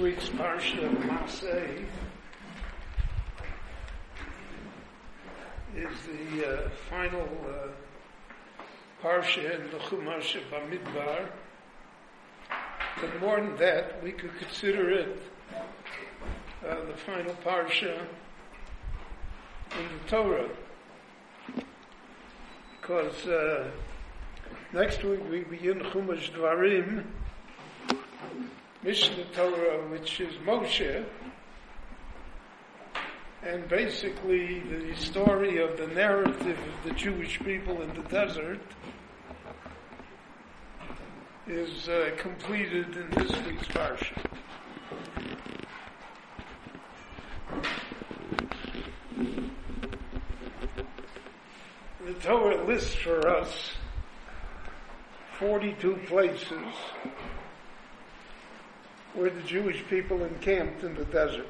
week's Parsha Masay is the uh, final uh, Parsha in the Chumash of Bamidbar. But more than that, we could consider it uh, the final Parsha in the Torah. Because uh, next week we begin Chumash Dvarim, Mishnah Torah, which is Moshe, and basically the story of the narrative of the Jewish people in the desert is uh, completed in this week's Parsha. The Torah lists for us 42 places where the Jewish people encamped in the desert.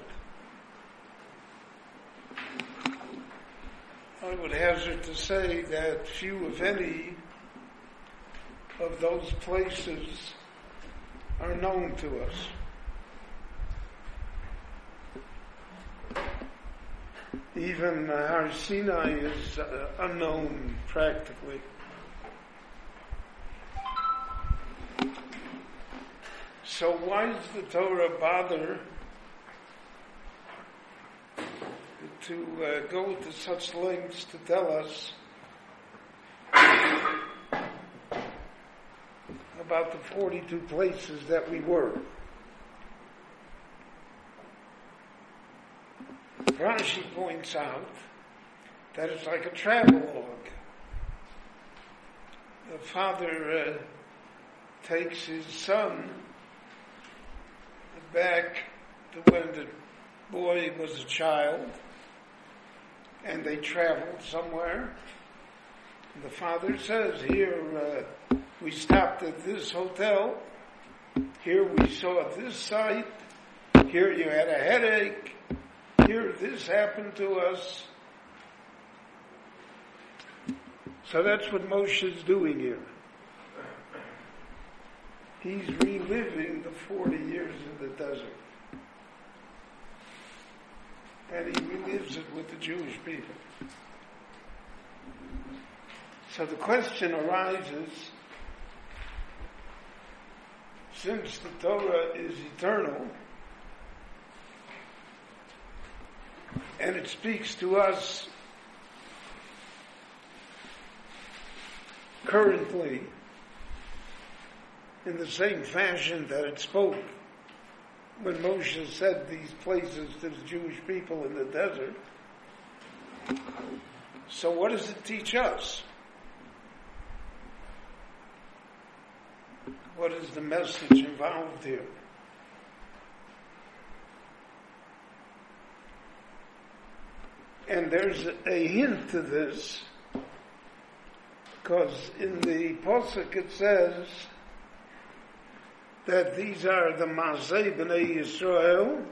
I would hazard to say that few, if any, of those places are known to us. Even Har Sinai is uh, unknown practically. So why does the Torah bother to uh, go to such lengths to tell us about the 42 places that we were? Rashi points out that it's like a travelogue. The father uh, takes his son back to when the boy was a child and they traveled somewhere. And the father says, here uh, we stopped at this hotel, here we saw this sight, here you had a headache, here this happened to us. So that's what Moshe is doing here. He's reliving the 40 years in the desert. And he relives it with the Jewish people. So the question arises, since the Torah is eternal, and it speaks to us currently in the same fashion that it spoke when Moshe said these places to the Jewish people in the desert. So what does it teach us? What is the message involved here? And there's a hint to this, because in the Pasuk it says that these are the Mazei B'nai Yisrael,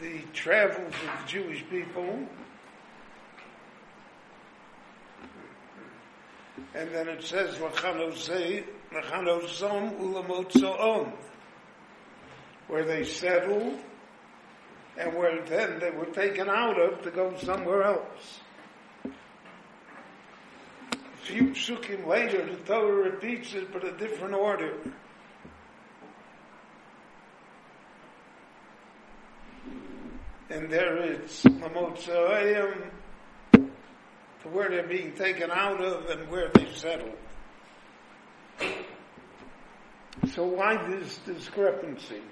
the travels of the Jewish people, and then it says Lachanosom Ulamotzoon, where they settled and where then they were taken out of to go somewhere else. Few psukim later, the Torah repeats it, but a different order. And there it's Lamotzoyim, to where they're being taken out of and where they settled. So why this discrepancy?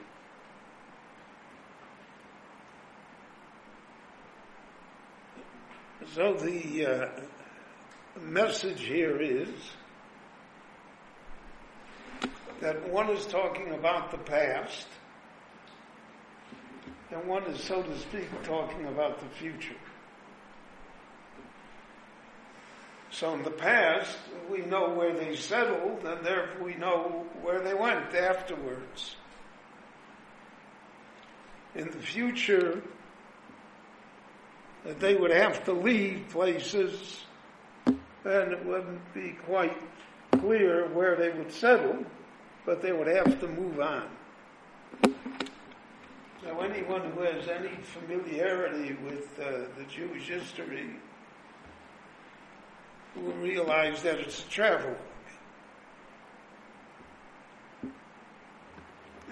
So the uh, message here is that one is talking about the past and one is, so to speak, talking about the future. So in the past, we know where they settled, and therefore we know where they went afterwards. In the future, that they would have to leave places, and it wouldn't be quite clear where they would settle, but they would have to move on. Now, anyone who has any familiarity with uh, the Jewish history will realize that it's a travel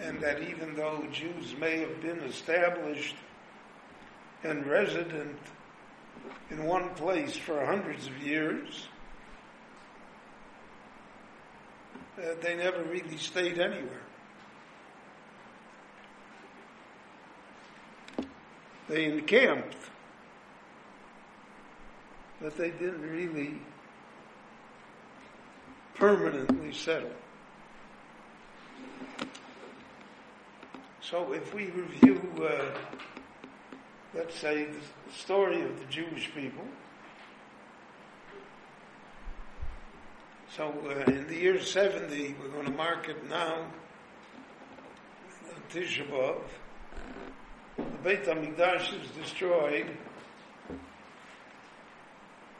and that even though Jews may have been established and resident in one place for hundreds of years, uh, they never really stayed anywhere. They encamped, but they didn't really permanently settle. So if we review, uh, let's say, the story of the Jewish people, so uh, in the year 70, we're going to mark it now, Tisha B'Av, the Beit HaMikdash is destroyed,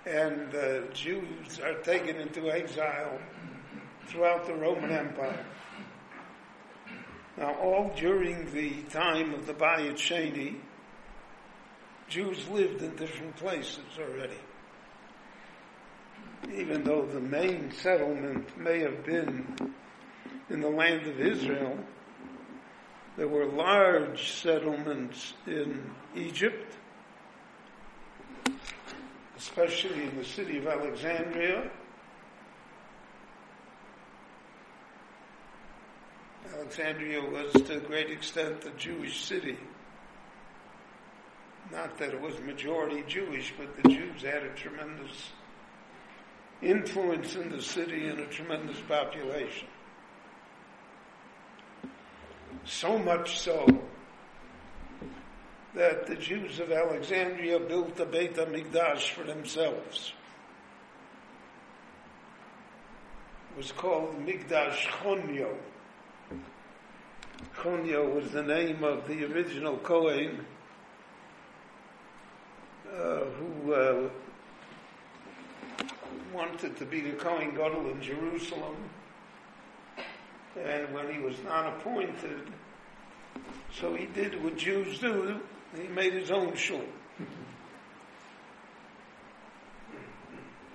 and uh, Jews are taken into exile throughout the Roman Empire. Now, all during the time of the Bayit Sheni, Jews lived in different places already. Even though the main settlement may have been in the land of Israel, there were large settlements in Egypt, especially in the city of Alexandria, Alexandria was to a great extent a Jewish city. Not that it was majority Jewish, but the Jews had a tremendous influence in the city and a tremendous population. So much so that the Jews of Alexandria built a Beit HaMikdash for themselves. It was called Mikdash Chonyo. Chonyo was the name of the original Kohen who uh, wanted to be the Kohen Gadol in Jerusalem. And when he was not appointed, so he did what Jews do, he made his own shul.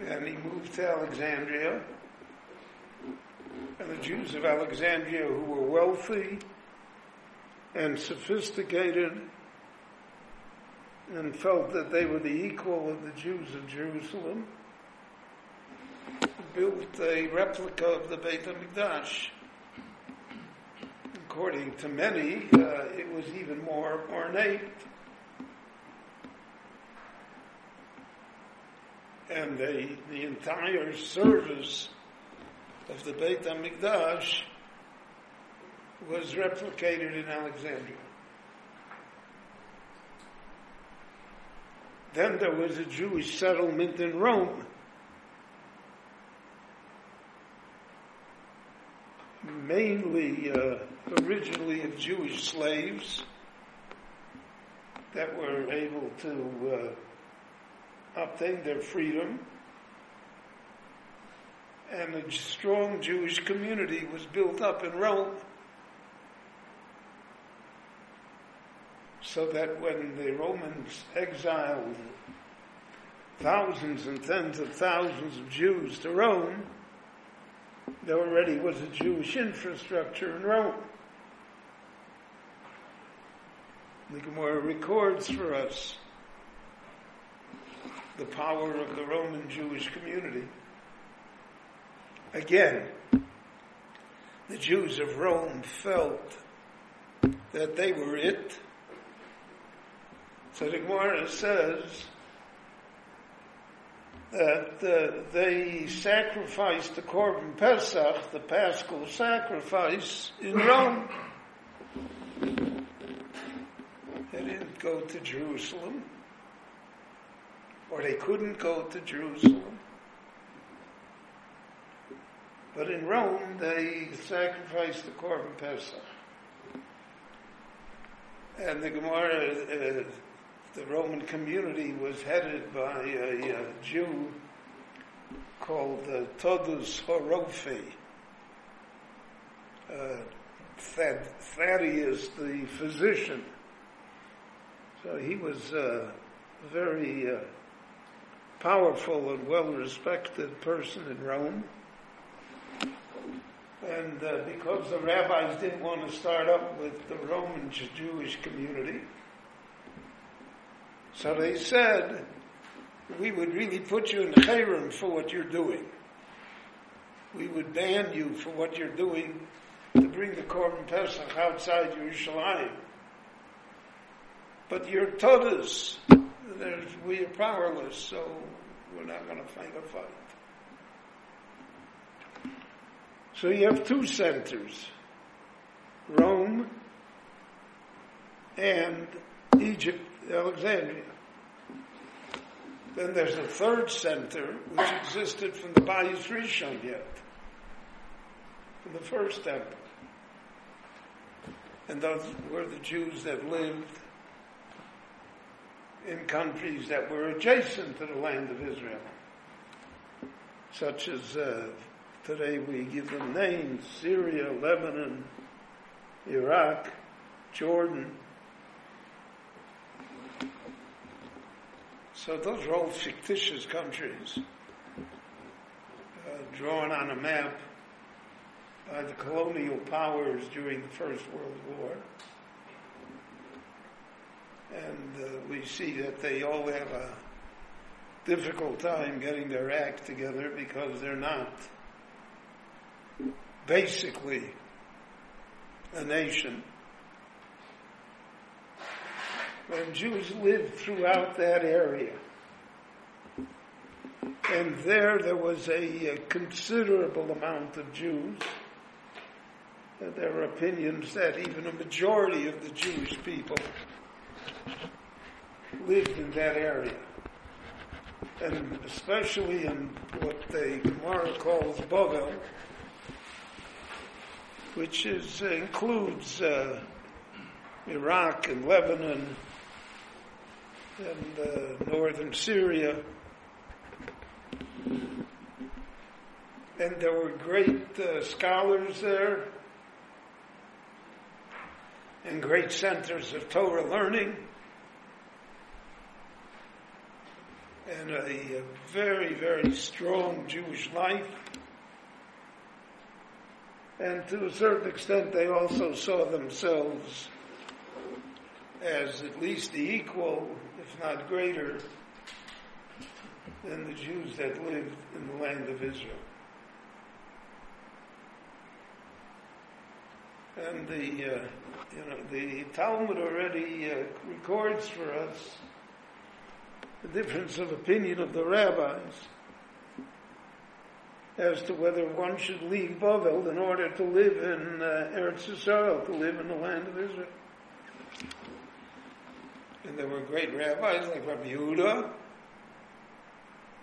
And he moved to Alexandria. And the Jews of Alexandria who were wealthy and sophisticated and felt that they were the equal of the Jews of Jerusalem, built a replica of the Beit HaMikdash. According to many, uh, it was even more ornate. And they, the entire service of the Beit HaMikdash was replicated in Alexandria. Then there was a Jewish settlement in Rome. Mainly, uh, originally of Jewish slaves that were able to uh, obtain their freedom. And a strong Jewish community was built up in Rome. So that when the Romans exiled thousands and tens of thousands of Jews to Rome, there already was a Jewish infrastructure in Rome. The Gemara records for us the power of the Roman Jewish community. Again, the Jews of Rome felt that they were it so the Gemara says that uh, they sacrificed the Korban Pesach, the Paschal sacrifice, in Rome. They didn't go to Jerusalem, or they couldn't go to Jerusalem. But in Rome, they sacrificed the Korban Pesach. And the Gemara, uh, the Roman community was headed by a, a Jew called uh, Todus Horofi. Uh, Thaddeus, the physician. So he was a very uh, powerful and well-respected person in Rome. And uh, because the rabbis didn't want to start up with the Roman Jewish community, so they said, we would really put you in Chayrim for what you're doing. We would ban you for what you're doing to bring the Korban Pesach outside Yerushalayim. But you're Todos. We are powerless, so we're not going to fight a fight. So you have two centers, Rome and Egypt, Alexandria. Then there's a third center which existed from the Bayis Rishon yet, from the first temple. And those were the Jews that lived in countries that were adjacent to the land of Israel, such as uh, today we give them names Syria, Lebanon, Iraq, Jordan. So those are all fictitious countries uh, drawn on a map by the colonial powers during the First World War. And uh, we see that they all have a difficult time getting their act together because they're not basically a nation. And Jews lived throughout that area. And there, there was a, a considerable amount of Jews. There are opinions that even a majority of the Jewish people lived in that area. And especially in what the Gemara calls Bavel, which is, uh, includes uh, Iraq and Lebanon and uh, northern Syria. And there were great uh, scholars there and great centers of Torah learning. And a, a very, very strong Jewish life. And to a certain extent, they also saw themselves as at least the equal, if not greater, than the Jews that lived in the land of Israel. And the, uh, you know, the Talmud already uh, records for us the difference of opinion of the rabbis as to whether one should leave Bavel in order to live in uh, Eretz Israel, to live in the land of Israel. And there were great rabbis like Rabbi Yehuda,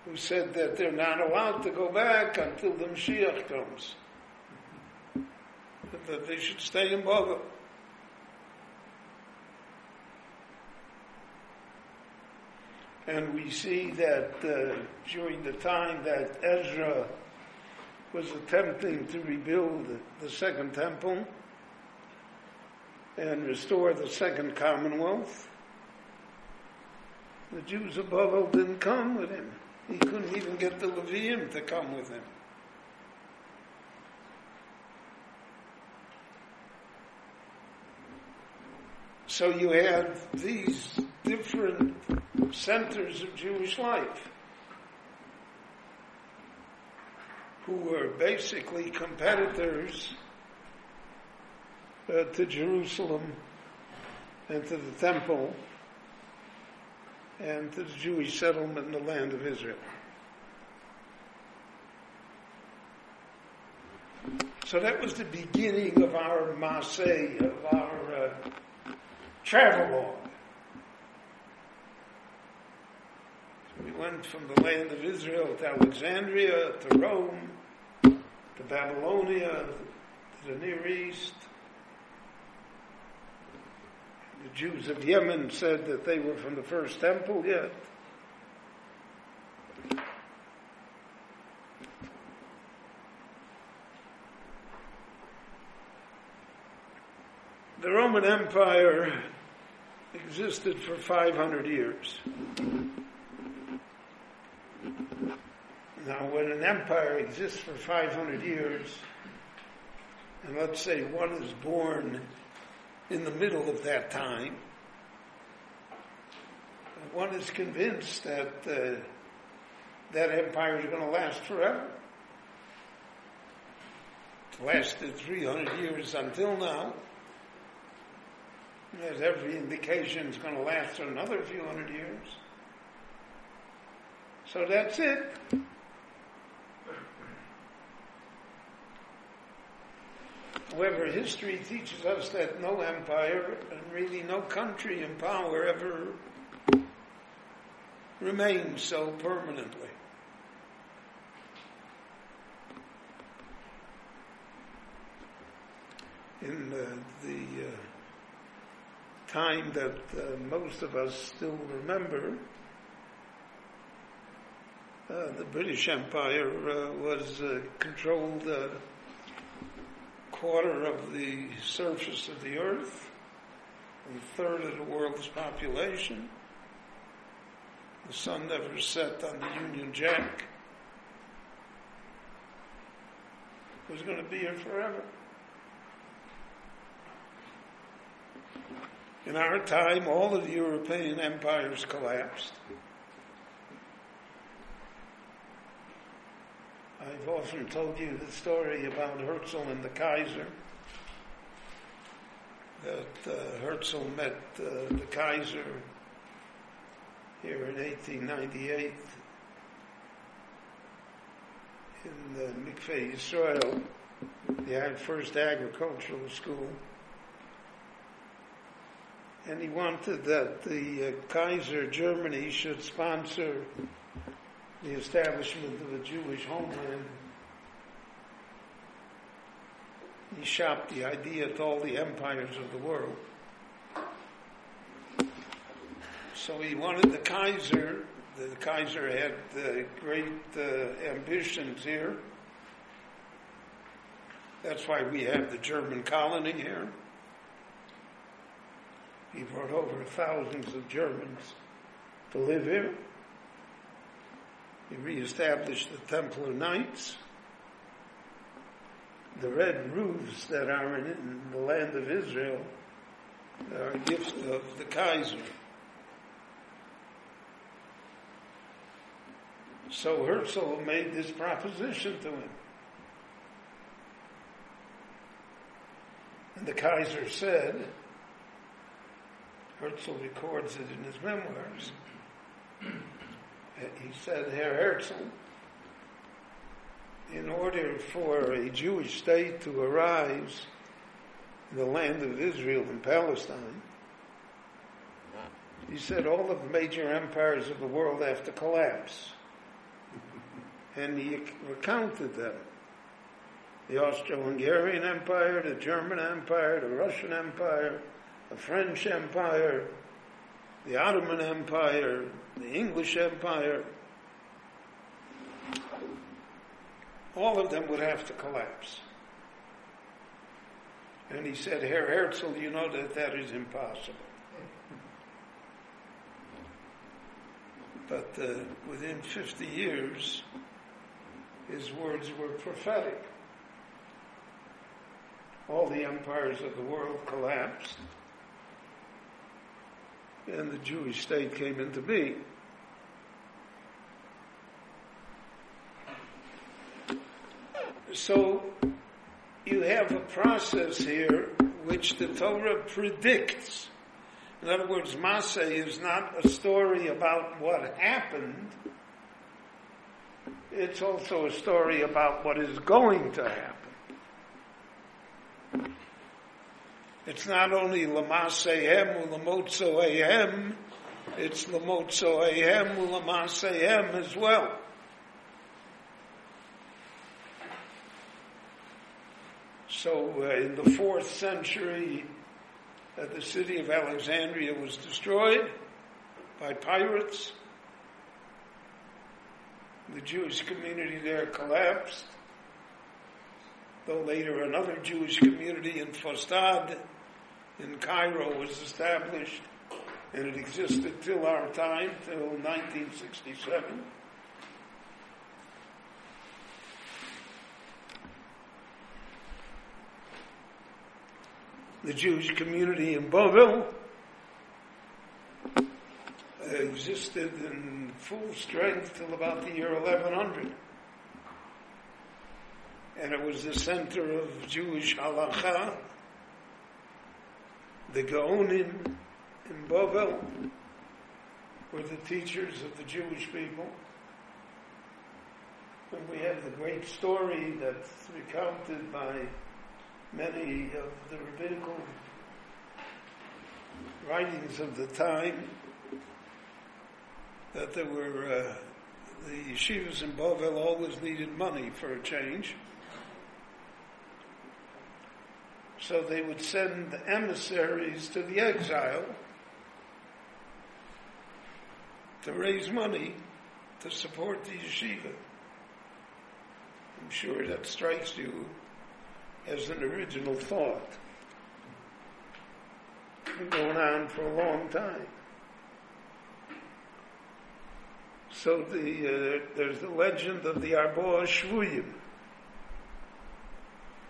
who said that they're not allowed to go back until the Mashiach comes. That they should stay in Bavel. And we see that uh, during the time that Ezra was attempting to rebuild the second temple and restore the second commonwealth. The Jews of Bavel didn't come with him. He couldn't even get the Levium to come with him. So you had these different centers of Jewish life. who were basically competitors uh, to Jerusalem and to the temple and to the Jewish settlement in the land of Israel. So that was the beginning of our Masay, of our uh, travelogue. We went from the land of Israel to Alexandria, to Rome, to Babylonia, to the Near East. The Jews of Yemen said that they were from the first temple yet. The Roman Empire existed for 500 years. Now, when an empire exists for 500 years, and let's say one is born in the middle of that time, one is convinced that uh, that empire is going to last forever. It lasted 300 years until now. There's every indication it's going to last another few hundred years. So that's it. However, history teaches us that no empire and really no country in power ever remains so permanently. In uh, the uh, time that uh, most of us still remember, uh, the British Empire uh, was uh, controlled quarter of the surface of the earth, a third of the world's population. The sun never set on the Union Jack. It was going to be here forever. In our time, all of the European empires collapsed. I've often told you the story about Herzl and the Kaiser. That uh, Herzl met uh, the Kaiser here in 1898 in the Mikveh Israel, the first agricultural school. And he wanted that the uh, Kaiser Germany should sponsor the establishment of a Jewish homeland. He shopped the idea to all the empires of the world. So he wanted the Kaiser, the Kaiser had uh, great uh, ambitions here. That's why we have the German colony here. He brought over thousands of Germans to live here. He reestablished the Templar Knights. The red roofs that are in, in the land of Israel are gifts of the Kaiser. So Herzl made this proposition to him. And the Kaiser said, Herzl records it in his memoirs, he said, Herr Herzl, in order for a Jewish state to arise in the land of Israel and Palestine, he said all of the major empires of the world have to collapse. And he recounted them. The Austro-Hungarian Empire, the German Empire, the Russian Empire, the French Empire, the Ottoman Empire, the English Empire, all of them would have to collapse. And he said, Herr Herzl, you know that that is impossible. But uh, within 50 years, his words were prophetic. All the empires of the world collapsed and the Jewish state came into being. So you have a process here which the Torah predicts. In other words, Masay is not a story about what happened. It's also a story about what is going to happen. It's not only Lamasehem Ulamotsoehem, it's Lamotsoehem Ulamasehem as well. So uh, in the fourth century, uh, the city of Alexandria was destroyed by pirates. The Jewish community there collapsed. Though later another Jewish community in Fustat in Cairo was established, and it existed till our time, till 1967. The Jewish community in Bovel existed in full strength till about the year 1100. And it was the center of Jewish halacha. The Gaonim in Bovel were the teachers of the Jewish people. And we have the great story that's recounted by many of the rabbinical writings of the time that there were uh, the yeshivas in Bovel always needed money for a change. So they would send emissaries to the exile to raise money to support the yeshiva. I'm sure that strikes you as an original thought. It's Been going on for a long time. So the, uh, there's the legend of the Arboa Shvuyim.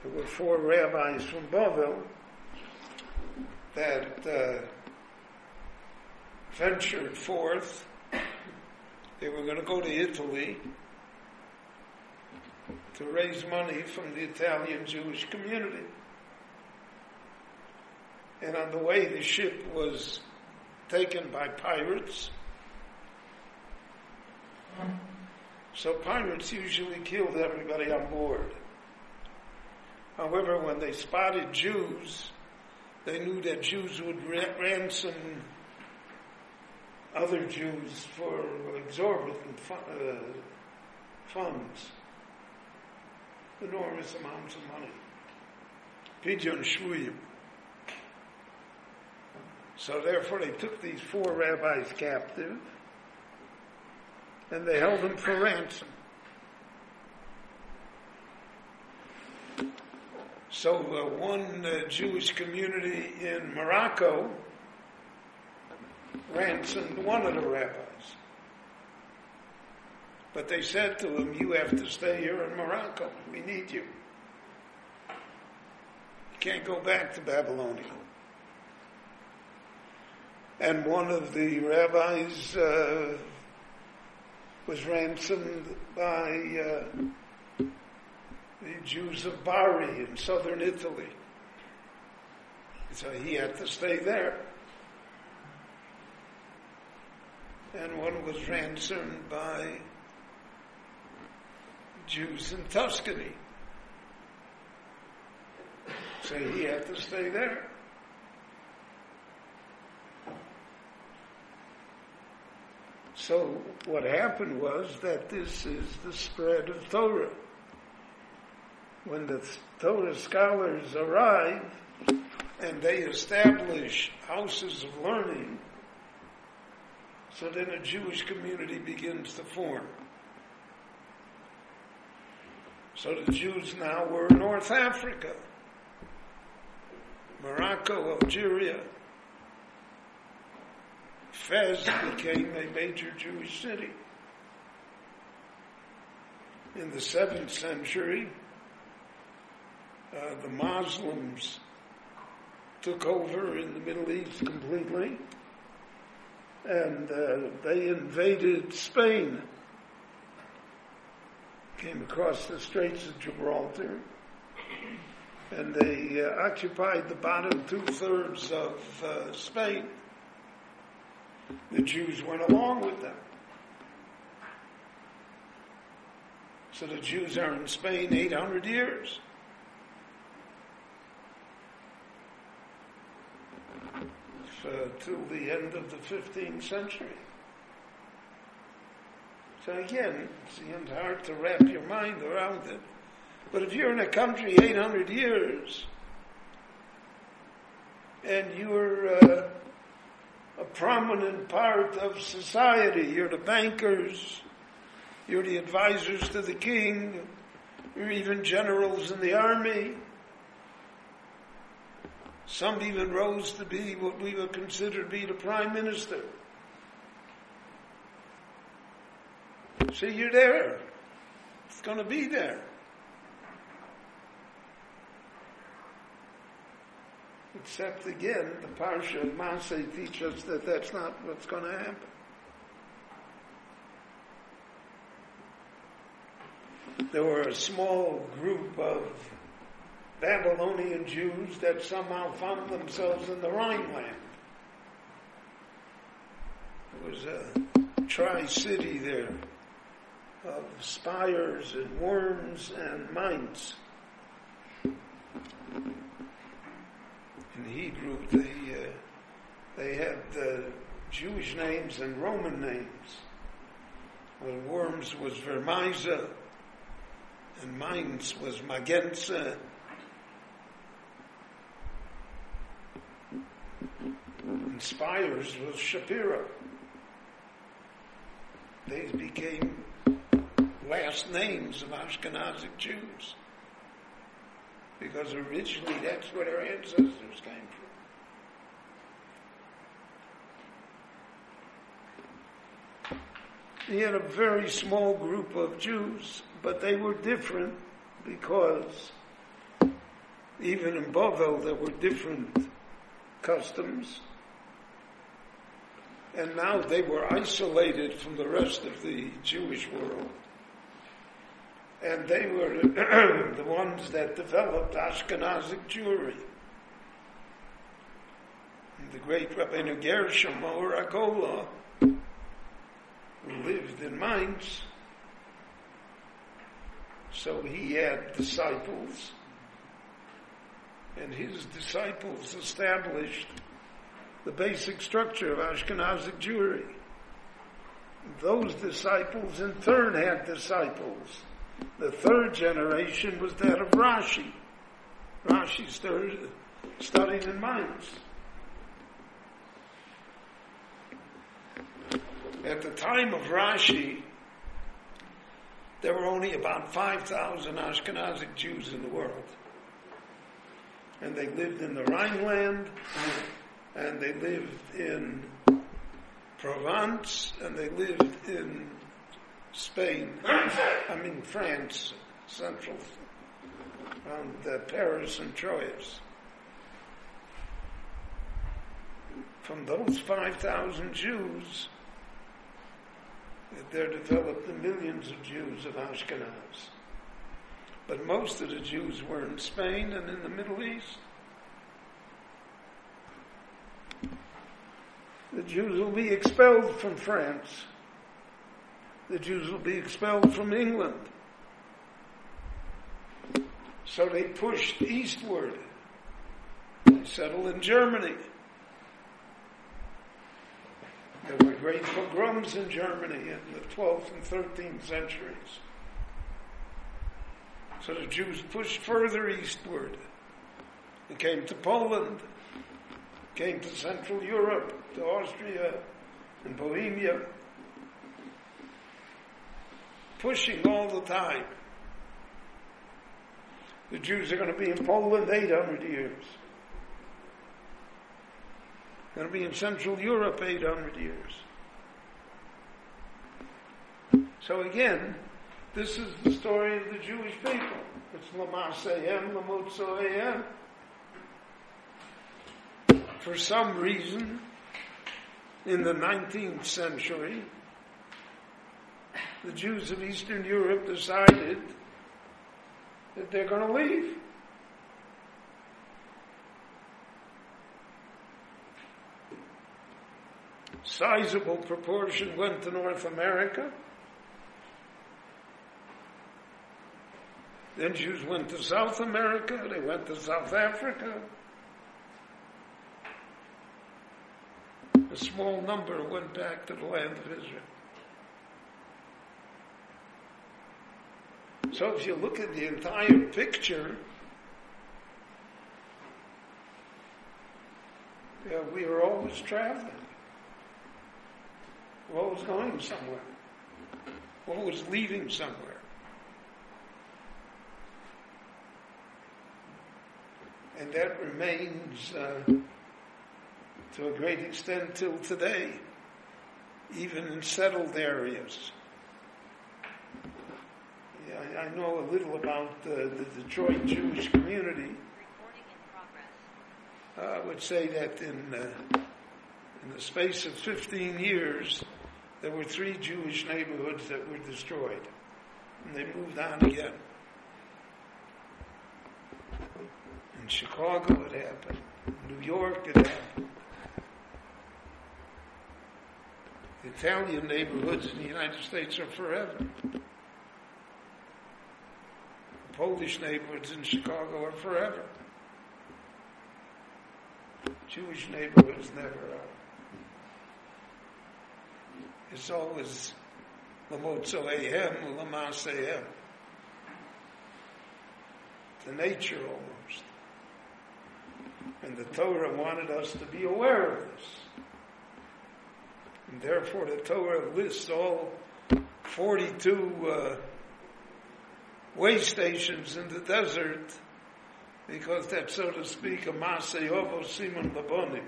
There were four rabbis from Bovel that uh, ventured forth. They were going to go to Italy to raise money from the Italian Jewish community. And on the way, the ship was taken by pirates. So pirates usually killed everybody on board. However, when they spotted Jews, they knew that Jews would ransom other Jews for exorbitant uh, funds, enormous amounts of money. Pidyon Shvuyim. So therefore they took these four rabbis captive and they held them for ransom. So uh, one uh, Jewish community in Morocco ransomed one of the rabbis. But they said to him, you have to stay here in Morocco. We need you. You can't go back to Babylonia. And one of the rabbis uh, was ransomed by uh, the Jews of Bari in southern Italy. So he had to stay there. And one was ransomed by Jews in Tuscany. So he had to stay there. So what happened was that this is the spread of Torah. When the Torah scholars arrive and they establish houses of learning, so then a Jewish community begins to form. So the Jews now were in North Africa, Morocco, Algeria, Fez became a major Jewish city. In the 7th century, uh, the Muslims took over in the Middle East completely, and uh, they invaded Spain, came across the Straits of Gibraltar, and they uh, occupied the bottom two thirds of uh, Spain. The Jews went along with them. So the Jews are in Spain 800 years. Uh, till the end of the 15th century. So again, it's hard to wrap your mind around it. But if you're in a country 800 years and you're uh, a prominent part of society, you're the bankers, you're the advisors to the king, you're even generals in the army. Some even rose to be what we would consider to be the prime minister. See, you're there. It's going to be there. Except again, the Parsha of Masay teaches us that that's not what's going to happen. There were a small group of Babylonian Jews that somehow found themselves in the Rhineland. There was a tri-city there of spires and worms and Mainz. In Hebrew, they, uh, they had the Jewish names and Roman names. Well, Worms was Vermisa, and Mainz was Magenza, and Spires was Shapiro. These became last names of Ashkenazic Jews. Because originally that's where their ancestors came from. He had a very small group of Jews, but they were different because even in Bavel there were different customs. And now they were isolated from the rest of the Jewish world. And they were the ones that developed Ashkenazic Jewry. And the great Rabbeinu Gershom Or Agola, who lived in Mainz, so he had disciples, and his disciples established the basic structure of Ashkenazic Jewry. Those disciples in turn had disciples the third generation was that of Rashi. Rashi started, studied in Mainz. At the time of Rashi, there were only about 5,000 Ashkenazic Jews in the world. And they lived in the Rhineland, and they lived in Provence, and they lived in Spain, I mean France, central, around uh, Paris and Troyes. From those 5,000 Jews, there developed the millions of Jews of Ashkenaz. But most of the Jews were in Spain and in the Middle East. The Jews will be expelled from France the Jews will be expelled from England. So they pushed eastward and settled in Germany. There were great pogroms in Germany in the 12th and 13th centuries. So the Jews pushed further eastward. They came to Poland, came to Central Europe, to Austria and Bohemia pushing all the time. The Jews are going to be in Poland 800 years. Going to be in Central Europe 800 years. So again, this is the story of the Jewish people. It's Lamasayim, Lamutzoyim. For some reason, in the 19th century, the Jews of Eastern Europe decided that they're going to leave. Sizable proportion went to North America. Then Jews went to South America, they went to South Africa. A small number went back to the land of Israel. So if you look at the entire picture, yeah, we are always traveling. We're always going somewhere. We're always leaving somewhere. And that remains uh, to a great extent till today, even in settled areas. Yeah, I know a little about the Detroit Jewish community. Uh, I would say that in uh, in the space of 15 years, there were three Jewish neighborhoods that were destroyed, and they moved on again. In Chicago, it happened. In New York, it happened. The Italian neighborhoods in the United States are forever. Polish neighborhoods in Chicago are forever. Jewish neighborhoods never are. It's always Lamotzoehem, Lamasehem. The nature almost. And the Torah wanted us to be aware of this. And therefore the Torah lists all 42 uh, way stations in the desert because that's, so to speak, a Maseyovo Simon Labonim.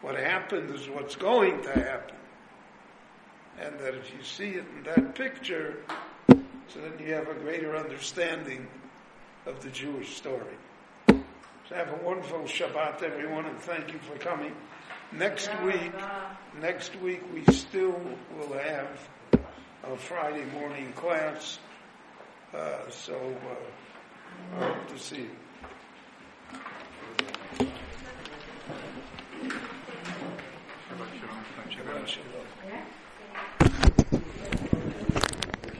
What happened is what's going to happen. And that if you see it in that picture, so then you have a greater understanding of the Jewish story. So have a wonderful Shabbat, everyone, and thank you for coming. Next week, next week we still will have a Friday morning class. Uh, so uh, I hope to see you. Shabbat shalom.